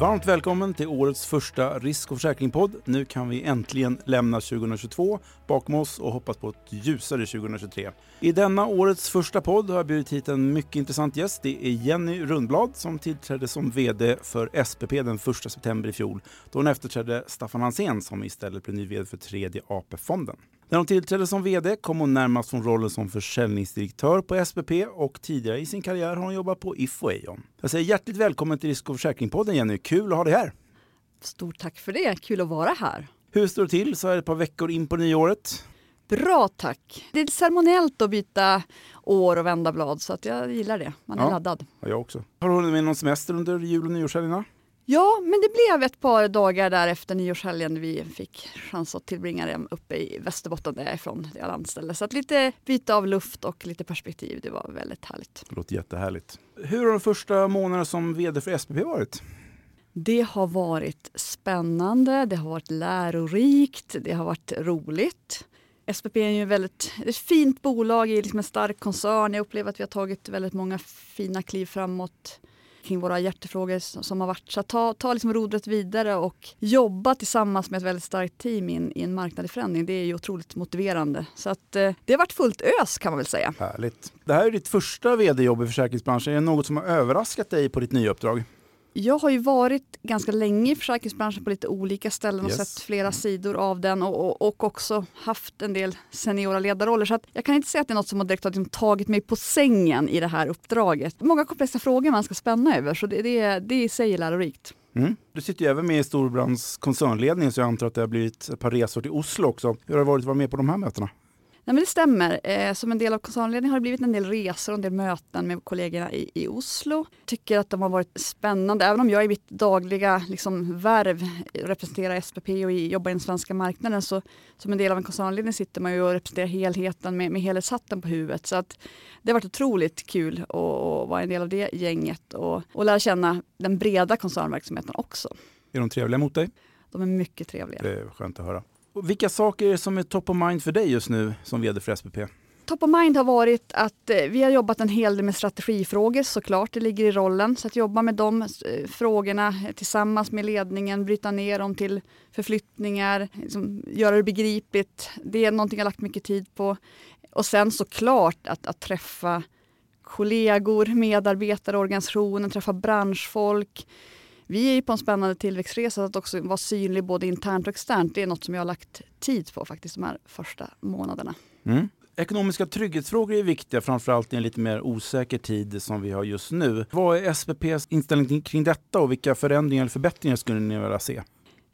Varmt välkommen till årets första risk och försäkringspodd. Nu kan vi äntligen lämna 2022 bakom oss och hoppas på ett ljusare 2023. I denna årets första podd har jag bjudit hit en mycket intressant gäst. Det är Jenny Rundblad som tillträdde som VD för SPP den 1 september i fjol då hon efterträdde Staffan Hansén som istället blev ny VD för tredje AP-fonden. När hon tillträdde som VD kom hon närmast från rollen som försäljningsdirektör på SPP och tidigare i sin karriär har hon jobbat på If och Aon. Jag säger hjärtligt välkommen till Risk och försäkringspodden Jenny, kul att ha dig här! Stort tack för det, kul att vara här. Hur står det till så här ett par veckor in på nyåret? Bra tack! Det är ceremoniellt att byta år och vända blad så att jag gillar det. Man är Ja. laddad. Ja, jag också. Har du hunnit med någon semester under jul och nyårshelgerna? Ja, men det blev ett par dagar där efter nyårshelgen vi fick chans att tillbringa det uppe i Västerbotten där jag är ifrån, där jag är anställd. Så att lite byte av luft och lite perspektiv, det var väldigt härligt. Det låter jättehärligt. Hur har de första månaderna som VD för SPP varit? Det har varit spännande, det har varit lärorikt, det har varit roligt. SPP är ju väldigt, ett fint bolag i liksom en stark koncern. Jag upplever att vi har tagit väldigt många fina kliv framåt kring våra hjärtefrågor som som har varit. Så att ta, ta liksom rodret vidare och jobba tillsammans med ett väldigt starkt team i en, i en marknad i förändring, det är ju otroligt motiverande. Så att, eh, det har varit fullt ös kan man väl säga. Härligt. Det här är ditt första VD-jobb i försäkringsbranschen. Är det något som har överraskat dig på ditt nya uppdrag? Jag har ju varit ganska länge i försäkringsbranschen på lite olika ställen och Yes. sett flera sidor av den och, och, och också haft en del seniora ledarroller. Så jag kan inte säga att det är något som har direkt har liksom tagit mig på sängen i det här uppdraget. Många komplexa frågor man ska spänna över så det, det, det i sig är lärorikt. Mm. Du sitter ju även med i Storbrands koncernledning så jag antar att det har blivit ett par resor till Oslo också. Hur har det varit att vara med på de här mötena? Nej, men det stämmer. Eh, som en del av koncernledningen har det blivit en del resor och en del möten med kollegorna i, i Oslo. Tycker att de har varit spännande. Även om jag i mitt dagliga liksom, värv representerar SPP och jobbar i den svenska marknaden så som en del av en koncernledning sitter man ju och representerar helheten med, med helhetshatten på huvudet. Så att det har varit otroligt kul att, att vara en del av det gänget och, och lära känna den breda koncernverksamheten också. Är de trevliga mot dig? De är mycket trevliga. Det är skönt att höra. Och vilka saker är som är top of mind för dig just nu som VD för SPP? Top of mind har varit att eh, vi har jobbat en hel del med strategifrågor såklart, det ligger i rollen. Så att jobba med de eh, frågorna tillsammans med ledningen, bryta ner dem till förflyttningar, liksom, göra det begripligt. Det är någonting jag har lagt mycket tid på. Och sen såklart att, att träffa kollegor, medarbetare, organisationen, träffa branschfolk. Vi är ju på en spännande tillväxtresa att också vara synlig både internt och externt. Det är något som jag har lagt tid på faktiskt de här första månaderna. Mm. Ekonomiska trygghetsfrågor är viktiga, framförallt i en lite mer osäker tid som vi har just nu. Vad är SPPs inställning kring detta och vilka förändringar eller förbättringar skulle ni vilja se?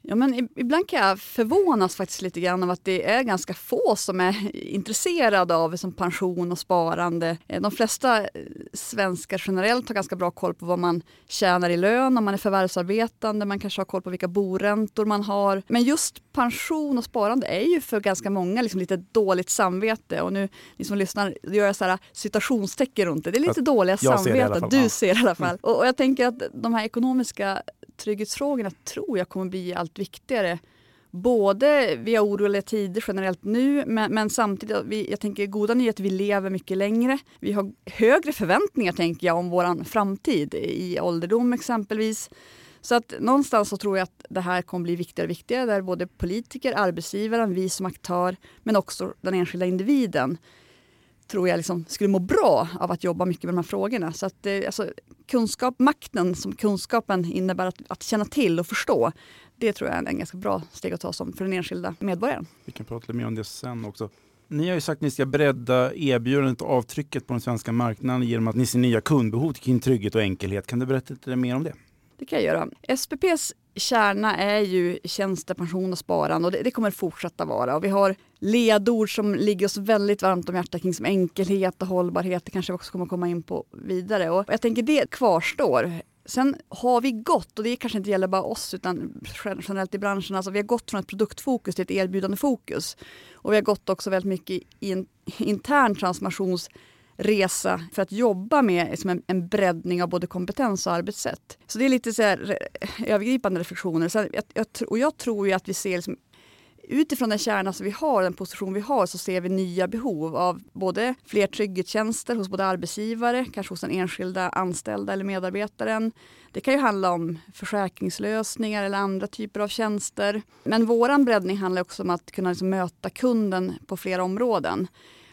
Ja, men ibland kan jag förvånas faktiskt lite grann av att det är ganska få som är intresserade av som pension och sparande. Eh, De flesta eh, svenskar generellt har ganska bra koll på vad man tjänar i lön om man är förvärvsarbetande. Man kanske har koll på vilka boräntor man har. Men just pension och sparande är ju för ganska många liksom lite dåligt samvete. Och nu, ni som lyssnar, gör jag så här citationstecken runt det. Det är lite dåliga jag ser alla samveten. fall, Du. Mm. ser det i alla fall. Och, och jag tänker att de här ekonomiska trygghetsfrågorna tror jag kommer bli allt viktigare. Både via oroliga tider generellt nu, men, men samtidigt, vi, jag tänker goda nyheter, vi lever mycket längre. Vi har högre förväntningar tänker jag om vår framtid i ålderdom exempelvis. Så att någonstans så tror jag att det här kommer bli viktigare och viktigare där både politiker, arbetsgivaren, vi som aktör men också den enskilda individen tror jag liksom skulle må bra av att jobba mycket med de här frågorna. Så att, eh, alltså, kunskap, makten som kunskapen innebär att, att känna till och förstå, det tror jag är en, en ganska bra steg att ta som för den enskilda medborgaren. Vi kan prata lite mer om det sen också. Ni har ju sagt att ni ska bredda erbjudandet och avtrycket på den svenska marknaden genom att ni ser nya kundbehov kring trygghet och enkelhet. Kan du berätta lite mer om det? Det kan jag göra. SPPs kärna är ju tjänstepension och sparande och det, det kommer fortsätta vara. Och vi har ledord som ligger oss väldigt varmt om hjärtat kring som enkelhet och hållbarhet. Det kanske vi också kommer komma in på vidare. Och jag tänker det kvarstår. Sen har vi gått, och det kanske inte gäller bara oss utan generellt i branschen, alltså vi har gått från ett produktfokus till ett erbjudandefokus. Och vi har gått också väldigt mycket i en intern transformations resa för att jobba med liksom en, en breddning av både kompetens och arbetssätt. Så det är lite så här, eh, övergripande reflektioner. Så jag, jag, och jag tror ju att vi ser liksom, utifrån den kärna som vi har, den position vi har, så ser vi nya behov av både fler trygghetstjänster hos både arbetsgivare, kanske hos den enskilda anställda eller medarbetaren. Det kan ju handla om försäkringslösningar eller andra typer av tjänster. Men våran breddning handlar också om att kunna liksom möta kunden på flera områden.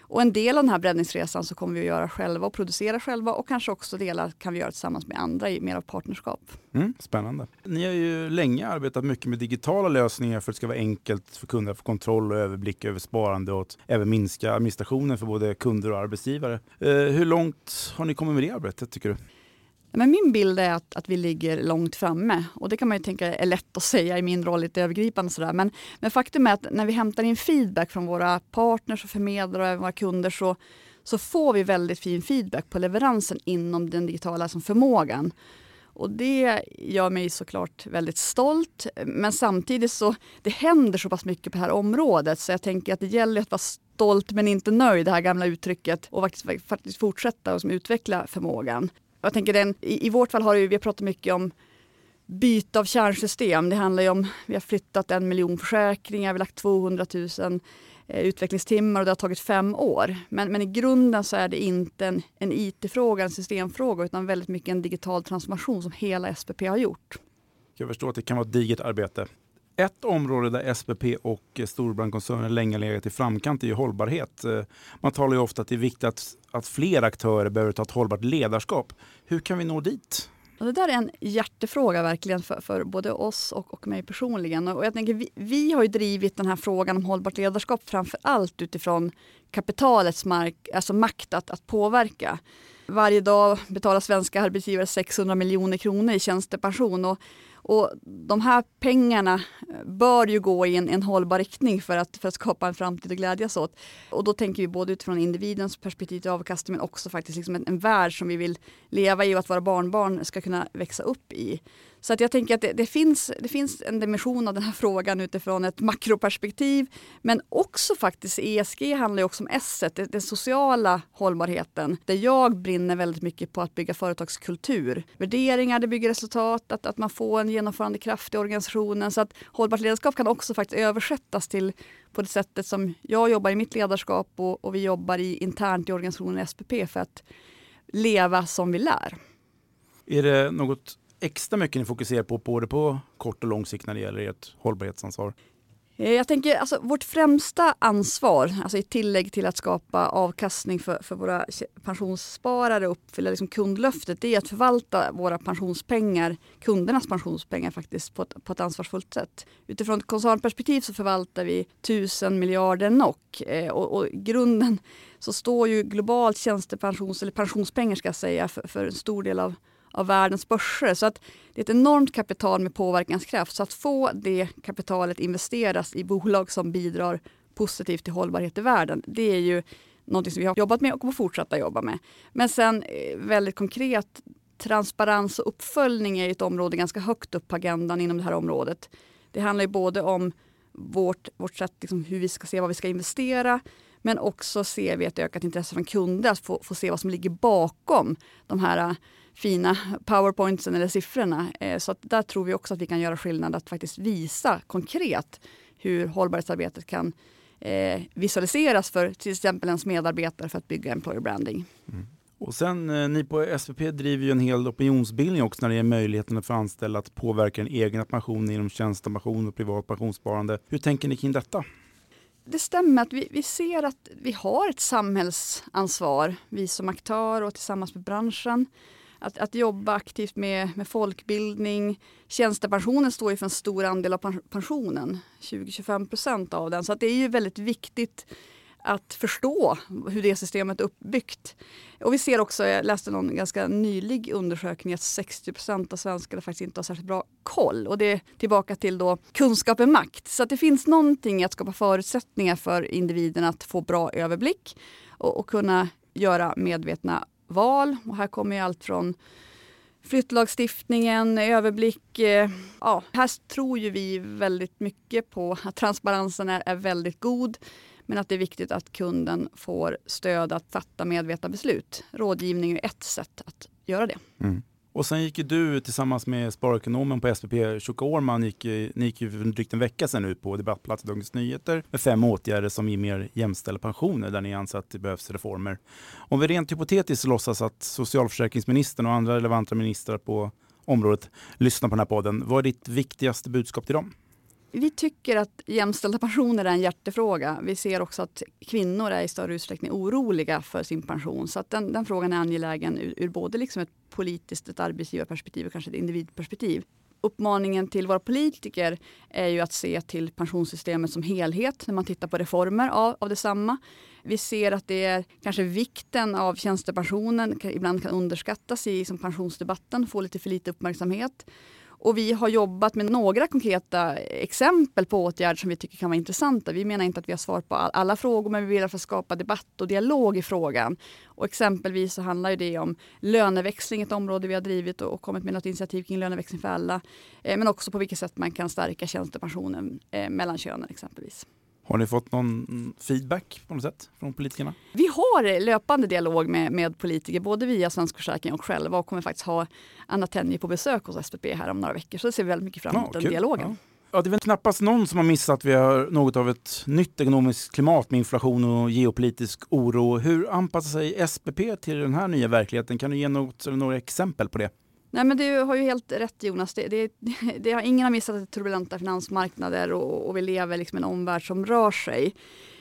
Och en del av den här breddningsresan så kommer vi att göra själva och producera själva och kanske också delar kan vi göra tillsammans med andra i mer av partnerskap. Mm, spännande. Ni har ju länge arbetat mycket med digitala lösningar för att det ska vara enkelt för kunder att få kontroll och överblick över sparande och även minska administrationen för både kunder och arbetsgivare. Eh, hur långt har ni kommit med det arbetet tycker du? Men min bild är att, att vi ligger långt framme och det kan man ju tänka är lätt att säga i min roll lite övergripande. Sådär. Men, men faktum är att när vi hämtar in feedback från våra partners och förmedlare och även våra kunder så, så får vi väldigt fin feedback på leveransen inom den digitala som förmågan. Och det gör mig såklart väldigt stolt. Men samtidigt så det händer så pass mycket på det här området så jag tänker att det gäller att vara stolt men inte nöjd, det här gamla uttrycket och faktiskt, faktiskt fortsätta och utveckla förmågan. Jag tänker den, i, i vårt fall har vi, vi har pratat mycket om byte av kärnsystem. Det handlar ju om, vi har flyttat en miljon försäkringar, vi har lagt 200 000 eh, utvecklingstimmar och det har tagit fem år. Men, men i grunden så är det inte en, en IT-fråga, en systemfråga utan väldigt mycket en digital transformation som hela SPP har gjort. Jag förstår att det kan vara ett digert arbete. Ett område där SPP och Storbrandkoncernen länge legat i framkant är ju hållbarhet. Eh, man talar ju ofta att det är viktigt att, att fler aktörer behöver ta ett hållbart ledarskap. Hur kan vi nå dit? det där är en hjärtefråga verkligen för, för både oss och, och mig personligen. Och jag tänker, vi, vi, har ju drivit den här frågan om hållbart ledarskap framför allt utifrån kapitalets mark, alltså makt att, att påverka. Varje dag betalar svenska arbetsgivare 600 miljoner kronor i tjänstepension. Och och de här pengarna eh, bör ju gå i en, en hållbar riktning för att, för att skapa en framtid att glädjas åt. Och då tänker vi både utifrån individens perspektiv till avkastning men också faktiskt liksom en, en värld som vi vill leva i och att våra barnbarn ska kunna växa upp i. Så att jag tänker att det, det, finns, det finns en dimension av den här frågan utifrån ett makroperspektiv. Men också faktiskt ESG handlar ju också om S, den sociala hållbarheten. Där jag brinner väldigt mycket på att bygga företagskultur. Värderingar, det bygger resultat, att, att man får en genomförandekraft i organisationen. Så att hållbart ledarskap kan också faktiskt översättas till på det sättet som jag jobbar i mitt ledarskap och, och vi jobbar i, internt i organisationen SPP för att leva som vi lär. Är det något extra mycket ni fokuserar på både på kort och lång sikt när det gäller ert hållbarhetsansvar? Eh, jag tänker alltså vårt främsta ansvar, alltså i tillägg till att skapa avkastning för, för våra pensionssparare och uppfylla liksom kundlöftet, det är att förvalta våra pensionspengar, kundernas pensionspengar faktiskt på ett, på ett ansvarsfullt sätt. Utifrån ett koncernperspektiv så förvaltar vi tusen miljarder NOK eh, och, och grunden så står ju globalt tjänstepensions eller pensionspengar ska jag säga för, för en stor del av av världens börser. Så att det är ett enormt kapital med påverkanskraft. Så att få det kapitalet investeras i bolag som bidrar positivt till hållbarhet i världen, det är ju något som vi har jobbat med och kommer fortsätta jobba med. Men sen eh, väldigt konkret, transparens och uppföljning är ett område ganska högt upp på agendan inom det här området. Det handlar ju både om vårt, vårt sätt, liksom, hur vi ska se vad vi ska investera, men också ser vi ett ökat intresse från kunder att få, få se vad som ligger bakom de här fina powerpointsen eller siffrorna. Eh, så där tror vi också att vi kan göra skillnad att faktiskt visa konkret hur hållbarhetsarbetet kan eh, visualiseras för till exempel ens medarbetare för att bygga employer branding. Mm. Och sen eh, ni på SVP driver ju en hel opinionsbildning också när det gäller möjligheten för anställda att påverka den egna pensionen genom tjänstepension och privat pensionssparande. Hur tänker ni kring detta? Det stämmer att vi, vi ser att vi har ett samhällsansvar, vi som aktör och tillsammans med branschen att, att jobba aktivt med, med folkbildning. Tjänstepensionen står ju för en stor andel av pensionen, 20-25 procent av den. Så att det är ju väldigt viktigt att förstå hur det systemet är uppbyggt. Och vi ser också, jag läste någon ganska nylig undersökning att 60 procent av svenskarna faktiskt inte har särskilt bra koll. Och det är tillbaka till då kunskap är makt. Så att det finns någonting i att skapa förutsättningar för individen att få bra överblick och, och kunna göra medvetna val. Och här kommer ju allt från flyttlagstiftningen, överblick. Eh, ja, här tror ju vi väldigt mycket på att transparensen är, är väldigt god men att det är viktigt att kunden får stöd att fatta medvetna beslut. Rådgivning är ett sätt att göra det. Mm. Och sen gick ju du tillsammans med sparekonomen på SPP, Tjocka Årman, gick, ni gick ju för drygt en vecka sedan ut på debattplats i Dagens Nyheter med fem åtgärder som ger mer jämställda pensioner där ni anser att det behövs reformer. Om vi rent hypotetiskt låtsas att socialförsäkringsministern och andra relevanta ministrar på området lyssnar på den här podden, vad är ditt viktigaste budskap till dem? Vi tycker att jämställda pensioner är en hjärtefråga. Vi ser också att kvinnor är i större utsträckning oroliga för sin pension. Så att den, den frågan är angelägen ur, ur både liksom ett politiskt, ett arbetsgivarperspektiv och kanske ett individperspektiv. Uppmaningen till våra politiker är ju att se till pensionssystemet som helhet när man tittar på reformer av, av detsamma. Vi ser att det är kanske vikten av tjänstepensionen ibland kan underskattas i som pensionsdebatten, få lite för lite uppmärksamhet. Och vi har jobbat med några konkreta exempel på åtgärder som vi tycker kan vara intressanta. Vi menar inte att vi har svar på alla frågor men vi vill i alla fall skapa debatt och dialog i frågan. Och exempelvis så handlar det om löneväxling, ett område vi har drivit och kommit med något initiativ kring löneväxling för alla. Eh, men också på vilket sätt man kan stärka tjänstepensionen eh, mellan könen exempelvis. Har ni fått någon feedback på något sätt från politikerna? Vi har löpande dialog med, med politiker både via Svensk Försäkring och själva och kommer faktiskt ha Anna Tenje på besök hos SPP här om några veckor. Så det ser vi väldigt mycket fram emot ja, den dialogen. Ja. Ja, det är väl knappast någon som har missat att vi har något av ett nytt ekonomiskt klimat med inflation och geopolitisk oro. Hur anpassar sig SPP till den här nya verkligheten? Kan du ge något, några exempel på det? Nej men du har ju helt rätt Jonas. Det, det, det har, ingen har missat att det är turbulenta finansmarknader och, och vi lever liksom i en omvärld som rör sig.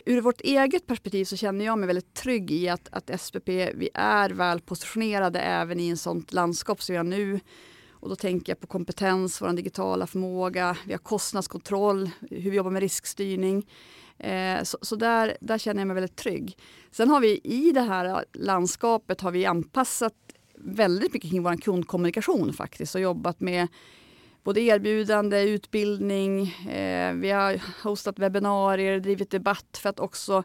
Ur vårt eget perspektiv så känner jag mig väldigt trygg i att, att SPP, vi är väl positionerade även i en sånt landskap som vi har nu. Och då tänker jag på kompetens, vår digitala förmåga, vi har kostnadskontroll, hur vi jobbar med riskstyrning. Eh, så, så där, där känner jag mig väldigt trygg. Sen har vi i det här landskapet har vi anpassat väldigt mycket kring vår kundkommunikation faktiskt och jobbat med både erbjudande, utbildning, eh, vi har hostat webbinarier, drivit debatt för att också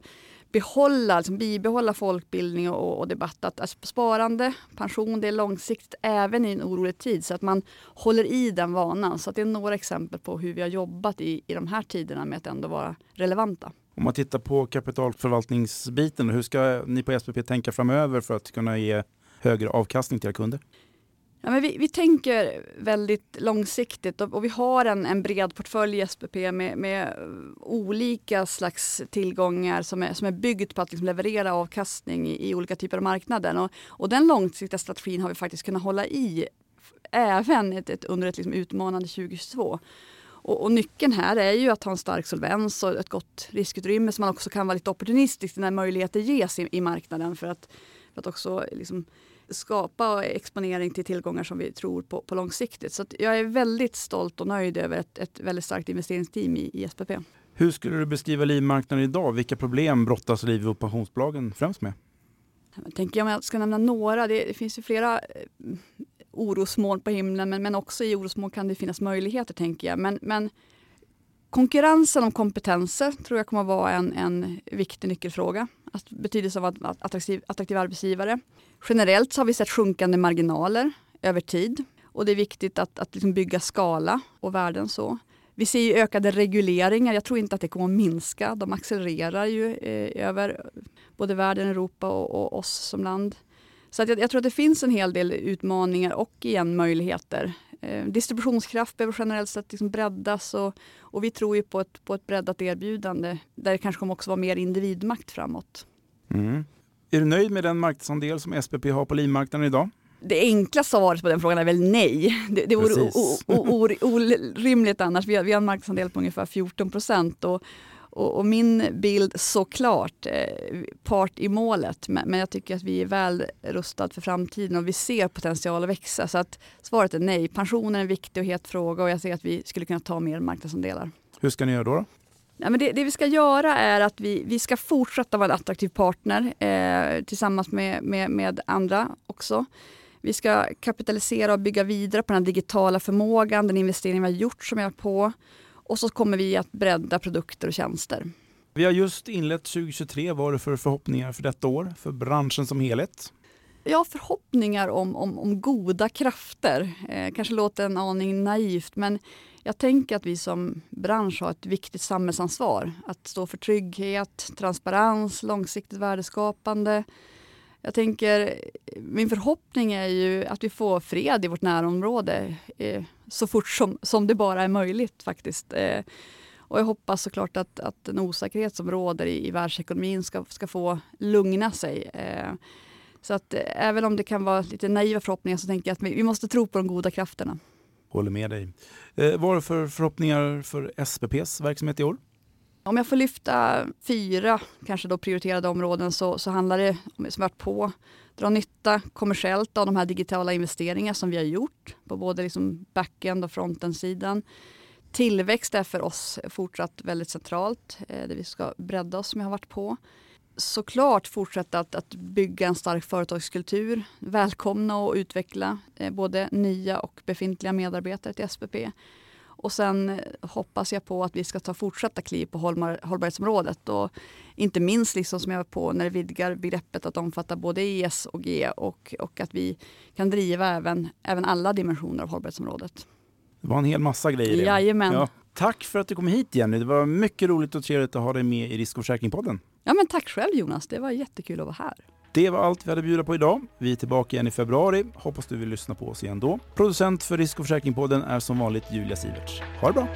behålla, liksom bibehålla folkbildning och, och debatt. Att, alltså sparande, pension, det är långsiktigt även i en orolig tid så att man håller i den vanan. Så det är några exempel på hur vi har jobbat i, i de här tiderna med att ändå vara relevanta. Om man tittar på kapitalförvaltningsbiten, hur ska ni på SPP tänka framöver för att kunna ge högre avkastning till era kunder? Ja, men vi, vi tänker väldigt långsiktigt och, och, vi har en, en bred portfölj i SPP med, med olika slags tillgångar som är, som är byggt på att liksom leverera avkastning i, i, olika typer av marknader. Och, och, den långsiktiga strategin har vi faktiskt kunnat hålla i även ett, ett, under ett liksom utmanande 2022. Och, och, nyckeln här är ju att ha en stark solvens och ett gott riskutrymme så man också kan vara lite opportunistisk när möjligheter ges i, i marknaden för att, för att också liksom skapa exponering till tillgångar som vi tror på, på långsiktigt. Så jag är väldigt stolt och nöjd över ett, ett väldigt starkt investeringsteam i, i SPP. Hur skulle du beskriva livmarknaden idag? Vilka problem brottas liv och pensionsbolagen främst med? Jag tänker om jag ska nämna några. Det, finns ju flera eh, orosmoln på himlen men, men också i orosmoln kan det finnas möjligheter tänker jag. Men, men konkurrensen om kompetenser tror jag kommer att vara en, en viktig nyckelfråga. Att betydelse av att attraktiv, attraktiv arbetsgivare. Generellt så har vi sett sjunkande marginaler över tid och det är viktigt att, att liksom bygga skala och värden så. Vi ser ju ökade regleringar. Jag tror inte att det kommer att minska. De accelererar ju eh, över både världen, Europa och, och oss som land. Så att jag, jag, tror att det finns en hel del utmaningar och igen möjligheter. Eh, distributionskraft behöver generellt sett liksom breddas och, och vi tror ju på ett, på ett breddat erbjudande där det kanske kommer också vara mer individmakt framåt. Mm. Är du nöjd med den marknadsandel som SPP har på livmarknaden idag? Det enkla svaret på den frågan är väl nej. Det, det vore orimligt annars. Vi har, vi har en marknadsandel på ungefär 14 procent. Och, och, och, min bild såklart, eh, part i målet, men, men, jag tycker att vi är väl rustade för framtiden och vi ser potential att växa. Så att svaret är nej. Pensionen är en viktig och het fråga och jag ser att vi skulle kunna ta mer marknadsandelar. Hur ska ni göra då? då? Ja, men det, det, vi ska göra är att vi, vi ska fortsätta vara en attraktiv partner eh, tillsammans med, med, med andra också. Vi ska kapitalisera och bygga vidare på den digitala förmågan, den investering vi har gjort som jag på. Och så kommer vi att bredda produkter och tjänster. Vi har just inlett 2023. Vad har du för förhoppningar för detta år, för branschen som helhet? Jag har förhoppningar om, om, om goda krafter. Eh, kanske låter en aning naivt men jag tänker att vi som bransch har ett viktigt samhällsansvar. Att stå för trygghet, transparens, långsiktigt värdeskapande. Jag tänker, min förhoppning är ju att vi får fred i vårt närområde eh, så fort som, som det bara är möjligt faktiskt. Eh, och jag hoppas såklart att, att den osäkerhet som råder i, i världsekonomin ska, ska få lugna sig. Eh, så att eh, även om det kan vara lite naiva förhoppningar så tänker jag att vi, vi måste tro på de goda krafterna. Håller med dig. Eh, vad har du för förhoppningar för SPPs verksamhet i år? Om jag får lyfta fyra kanske då prioriterade områden så, så handlar det om att på dra nytta kommersiellt av de här digitala investeringar som vi har gjort på både liksom backend och frontend-sidan. Tillväxt är för oss fortsatt väldigt centralt, eh, det vi ska bredda oss som jag har varit på. Såklart fortsätta att, att bygga en stark företagskultur, välkomna och utveckla eh, både nya och befintliga medarbetare till SPP. Och sen eh, hoppas jag på att vi ska ta fortsatta kliv på hållbar, hållbarhetsområdet och inte minst liksom som jag var på när det vidgar begreppet att omfatta både ES och G och, och att vi kan driva även, även alla dimensioner av hållbarhetsområdet. Det var en hel massa grejer. Jajamän. Ja, tack för att du kom hit Jenny. Det var mycket roligt och trevligt att ha dig med i Risk och försäkringspodden. Ja, men tack själv Jonas, det var jättekul att vara här. Det var allt vi hade att bjuda på idag. Vi är tillbaka igen i februari. Hoppas du vill lyssna på oss igen då. Producent för Risk och försäkringspodden är som vanligt Julia Siverts. Ha det bra!